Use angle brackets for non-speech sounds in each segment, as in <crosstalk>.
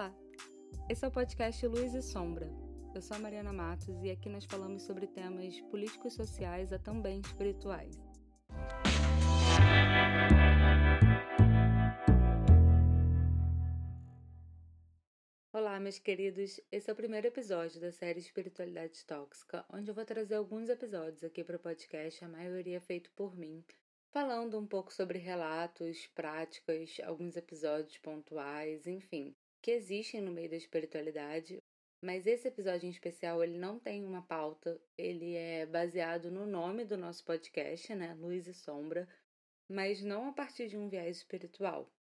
Olá! Esse é o podcast Luz e Sombra. Eu sou a Mariana Matos e aqui nós falamos sobre temas políticos sociais a também espirituais. Olá, meus queridos. Esse é o primeiro episódio da série Espiritualidade Tóxica, onde eu vou trazer alguns episódios aqui para o podcast, a maioria feito por mim, falando um pouco sobre relatos, práticas, alguns episódios pontuais, enfim, que existem no meio da espiritualidade, mas esse episódio em especial ele não tem uma pauta, ele é baseado no nome do nosso podcast, né, Luz e Sombra, mas não a partir de um viés espiritual.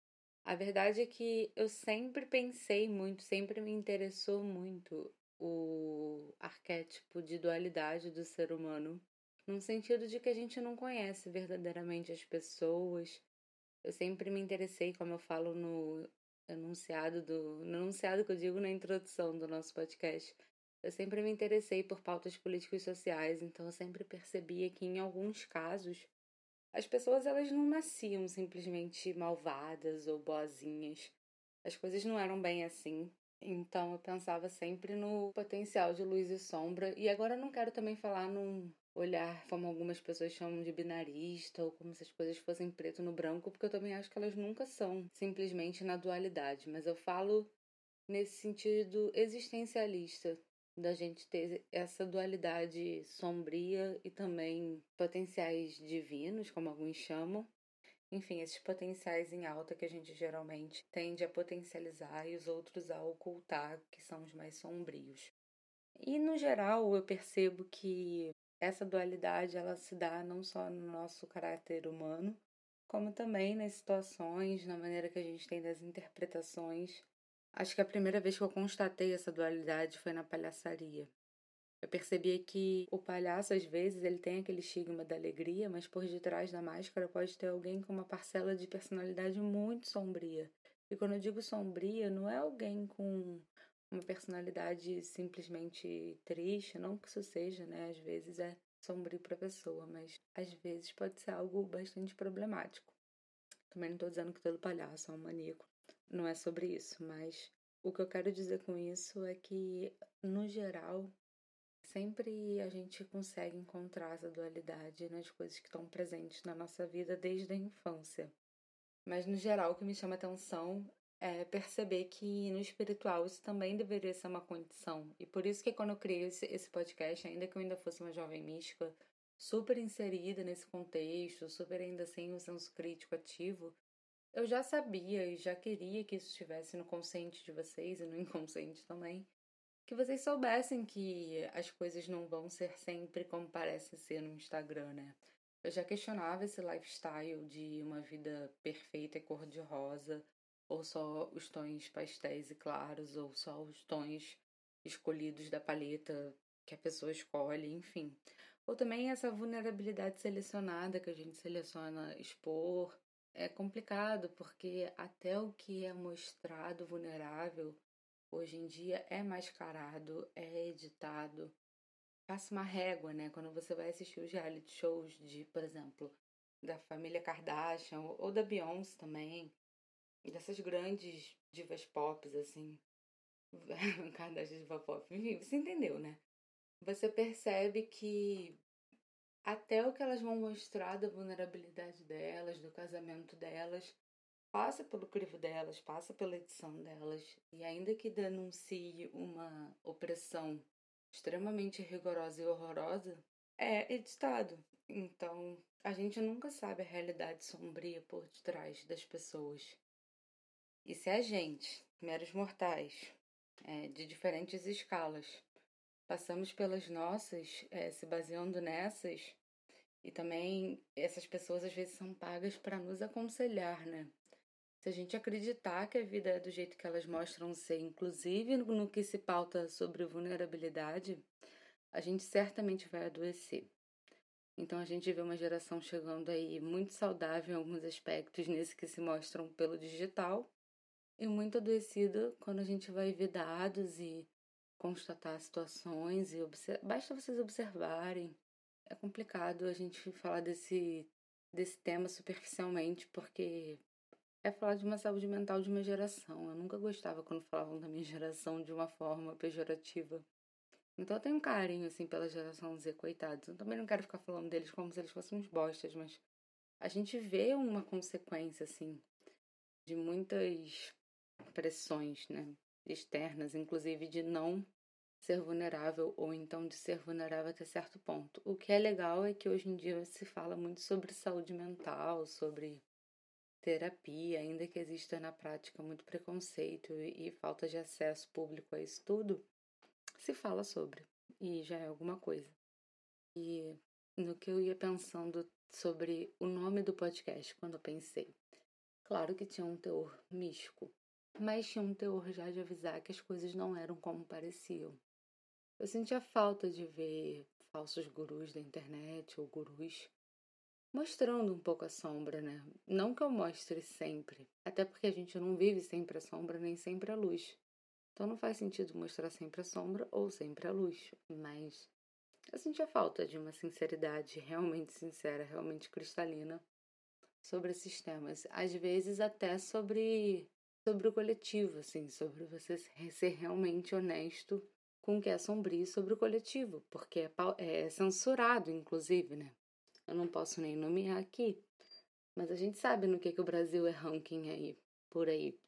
A verdade é que eu sempre pensei muito, sempre me interessou muito o arquétipo de dualidade do ser humano, num sentido de que a gente não conhece verdadeiramente as pessoas. Eu sempre me interessei, como eu falo no enunciado do no enunciado que eu digo na introdução do nosso podcast. Eu sempre me interessei por pautas políticas e sociais, então eu sempre percebia que em alguns casos as pessoas elas não nasciam simplesmente malvadas ou boazinhas. As coisas não eram bem assim. Então eu pensava sempre no potencial de luz e sombra. E agora eu não quero também falar num olhar como algumas pessoas chamam de binarista ou como se as coisas fossem preto no branco, porque eu também acho que elas nunca são simplesmente na dualidade, mas eu falo nesse sentido existencialista da gente ter essa dualidade sombria e também potenciais divinos, como alguns chamam. Enfim, esses potenciais em alta que a gente geralmente tende a potencializar e os outros a ocultar, que são os mais sombrios. E no geral, eu percebo que essa dualidade ela se dá não só no nosso caráter humano, como também nas situações, na maneira que a gente tem das interpretações. Acho que a primeira vez que eu constatei essa dualidade foi na palhaçaria. Eu percebi que o palhaço, às vezes, ele tem aquele estigma da alegria, mas por detrás da máscara pode ter alguém com uma parcela de personalidade muito sombria. E quando eu digo sombria, não é alguém com uma personalidade simplesmente triste, não que isso seja, né? Às vezes é sombrio para a pessoa, mas às vezes pode ser algo bastante problemático. Também não estou dizendo que todo palhaço é um maníaco, não é sobre isso, mas o que eu quero dizer com isso é que, no geral, sempre a gente consegue encontrar essa dualidade nas coisas que estão presentes na nossa vida desde a infância. Mas, no geral, o que me chama atenção é perceber que no espiritual isso também deveria ser uma condição. E por isso que quando eu criei esse, esse podcast, ainda que eu ainda fosse uma jovem mística, super inserida nesse contexto, super ainda sem o senso crítico ativo, eu já sabia e já queria que isso estivesse no consciente de vocês e no <laughs> inconsciente também. Que vocês soubessem que as coisas não vão ser sempre como parece ser no Instagram, né? Eu já questionava esse lifestyle de uma vida perfeita e cor-de-rosa, ou só os tons pastéis e claros, ou só os tons escolhidos da paleta que a pessoa escolhe, enfim. Ou também essa vulnerabilidade selecionada que a gente seleciona expor. É complicado porque até o que é mostrado vulnerável hoje em dia é mascarado, é editado. Passa uma régua, né? Quando você vai assistir os reality shows de, por exemplo, da família Kardashian ou da Beyoncé também, dessas grandes divas pop, assim. <laughs> Kardashian diva pop. Enfim, você entendeu, né? Você percebe que até o que elas vão mostrar da vulnerabilidade delas, do casamento delas, passa pelo crivo delas, passa pela edição delas. E ainda que denuncie uma opressão extremamente rigorosa e horrorosa, é editado. Então, a gente nunca sabe a realidade sombria por detrás das pessoas. E se a gente, meros mortais, é, de diferentes escalas, passamos pelas nossas, é, se baseando nessas, e também essas pessoas às vezes são pagas para nos aconselhar, né? Se a gente acreditar que a vida é do jeito que elas mostram ser, inclusive no que se pauta sobre vulnerabilidade, a gente certamente vai adoecer. Então a gente vê uma geração chegando aí muito saudável em alguns aspectos nesse que se mostram pelo digital e muito adoecida quando a gente vai ver dados e constatar situações e basta vocês observarem. É complicado a gente falar desse desse tema superficialmente porque é falar de uma saúde mental de uma geração. Eu nunca gostava quando falavam da minha geração de uma forma pejorativa. Então eu tenho um carinho, assim, pela geração Z, coitados. Eu também não quero ficar falando deles como se eles fossem uns bostas, mas a gente vê uma consequência, assim, de muitas pressões, né? Externas, inclusive de não ser vulnerável ou então de ser vulnerável até certo ponto. O que é legal é que hoje em dia se fala muito sobre saúde mental, sobre terapia, ainda que exista na prática muito preconceito e falta de acesso público a isso tudo, se fala sobre e já é alguma coisa. E no que eu ia pensando sobre o nome do podcast quando eu pensei. Claro que tinha um teor místico, mas tinha um teor já de avisar que as coisas não eram como pareciam. Eu sentia falta de ver falsos gurus da internet ou gurus mostrando um pouco a sombra, né? Não que eu mostre sempre, até porque a gente não vive sempre a sombra nem sempre a luz. Então não faz sentido mostrar sempre a sombra ou sempre a luz, mas eu sentia falta de uma sinceridade realmente sincera, realmente cristalina sobre esses temas, às vezes até sobre sobre o coletivo, assim, sobre você ser realmente honesto com o que é sombrio sobre o coletivo, porque é, é censurado, inclusive, né? Eu não posso nem nomear aqui, mas a gente sabe no que, que o Brasil é ranking aí, por aí.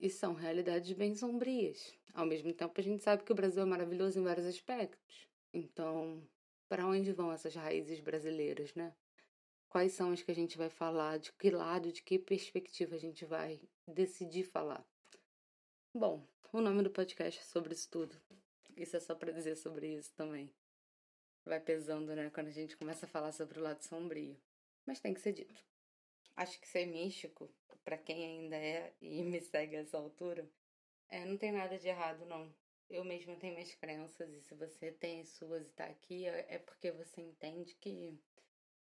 E são realidades bem sombrias. Ao mesmo tempo, a gente sabe que o Brasil é maravilhoso em vários aspectos. Então, para onde vão essas raízes brasileiras, né? Quais são as que a gente vai falar? De que lado, de que perspectiva a gente vai decidir falar? Bom, o nome do podcast é sobre isso tudo. Isso é só para dizer sobre isso também vai pesando, né, quando a gente começa a falar sobre o lado sombrio. Mas tem que ser dito. Acho que ser místico, para quem ainda é e <laughs> me segue a essa altura, é, não tem nada de errado, não. Eu mesma tenho minhas crenças e se você tem as suas e tá aqui, é, é porque você entende que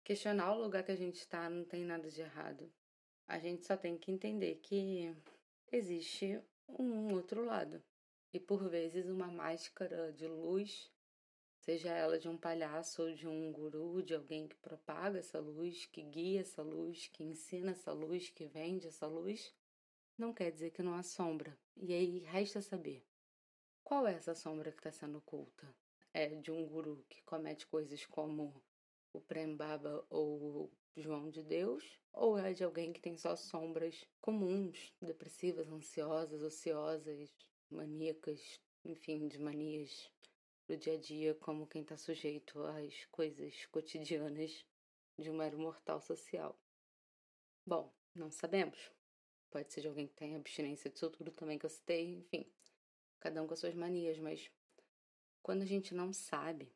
questionar o lugar que a gente está não tem nada de errado. A gente só tem que entender que existe um outro lado. E por vezes uma máscara de luz seja ela de um palhaço ou de um guru, de alguém que propaga essa luz, que guia essa luz, que ensina essa luz, que vende essa luz, não quer dizer que não há sombra. E aí resta saber qual é essa sombra que está sendo oculta. É de um guru que comete coisas como o Prem Baba ou o João de Deus, ou é de alguém que tem só sombras comuns, depressivas, ansiosas, ociosas, maníacas, enfim, de manias do dia a dia como quem está sujeito às coisas cotidianas de um mero mortal social. Bom, não sabemos. Pode ser de alguém que tem abstinência disso tudo também que eu citei, enfim, cada um com as suas manias, mas quando a gente não sabe,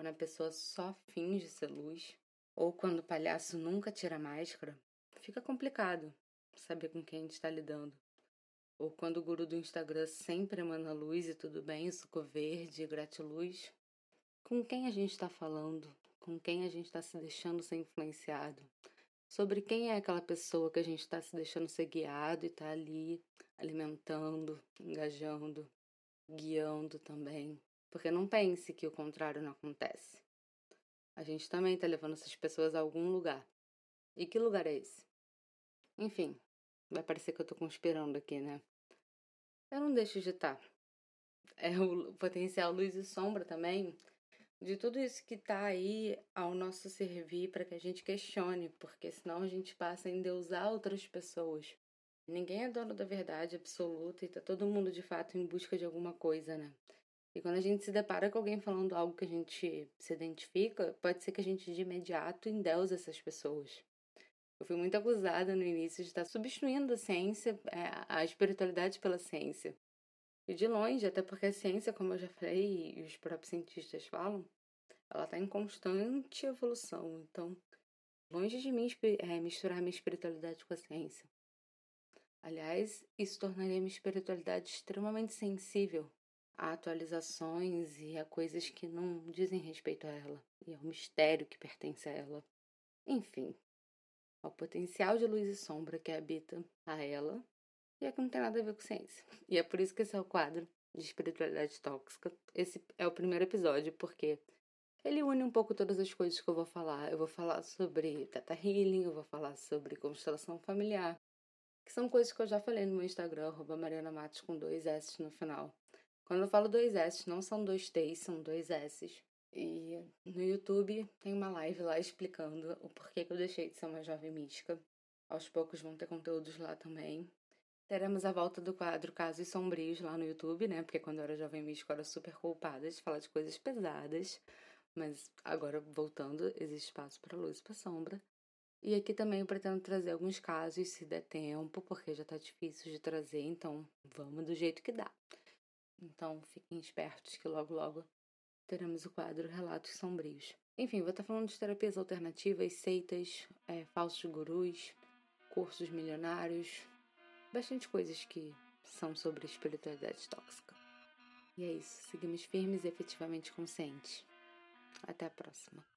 quando a pessoa só finge ser luz, ou quando o palhaço nunca tira a máscara, fica complicado saber com quem a gente está lidando. Ou quando o guru do Instagram sempre emana luz e tudo bem, suco verde, gratiluz. Com quem a gente está falando? Com quem a gente está se deixando ser influenciado? Sobre quem é aquela pessoa que a gente está se deixando ser guiado e está ali alimentando, engajando, guiando também. Porque não pense que o contrário não acontece. A gente também está levando essas pessoas a algum lugar. E que lugar é esse? Enfim, vai parecer que eu estou conspirando aqui, né? eu não deixo de estar. É o potencial luz e sombra também de tudo isso que está aí ao nosso servir para que a gente questione, porque senão a gente passa a endeusar outras pessoas. Ninguém é dono da verdade absoluta e tá todo mundo de fato em busca de alguma coisa, né? E quando a gente se depara com alguém falando algo que a gente se identifica, pode ser que a gente de imediato endeusa essas pessoas. Eu fui muito acusada no início de estar substituindo a ciência, é, a espiritualidade pela ciência. E de longe, até porque a ciência, como eu já falei, e os próprios cientistas falam, ela está em constante evolução. Então, longe de mim é, misturar minha espiritualidade com a ciência. Aliás, isso tornaria minha espiritualidade extremamente sensível a atualizações e a coisas que não dizem respeito a ela e ao mistério que pertence a ela. Enfim, ao potencial de luz e sombra que habita a ela e é que não tem nada a ver com ciência. E é por isso que esse é o quadro de espiritualidade tóxica. Esse é o primeiro episódio, porque ele une um pouco todas as coisas que eu vou falar. Eu vou falar sobre Tata Healing, eu vou falar sobre constelação familiar, que são coisas que eu já falei no meu Instagram, arroba Mariana Matos com dois S no final. Quando eu falo dois S, não são dois T's, são dois S. E no YouTube tem uma live lá explicando o porquê que eu deixei de ser uma jovem mística. Aos poucos vão ter conteúdos lá também. Teremos a volta do quadro Casos Sombrios lá no YouTube, né? Porque quando eu era jovem mística eu era super culpada de falar de coisas pesadas. Mas agora, voltando, existe espaço para luz e para sombra. E aqui também eu pretendo trazer alguns casos, se der tempo, porque já tá difícil de trazer, então vamos do jeito que dá. Então fiquem espertos que logo logo teremos o quadro Relatos Sombrios. Enfim, vou estar falando de terapias alternativas, seitas, é, falsos gurus, cursos milionários, bastante coisas que são sobre espiritualidade tóxica. E é isso, seguimos firmes e efetivamente conscientes. Até a próxima.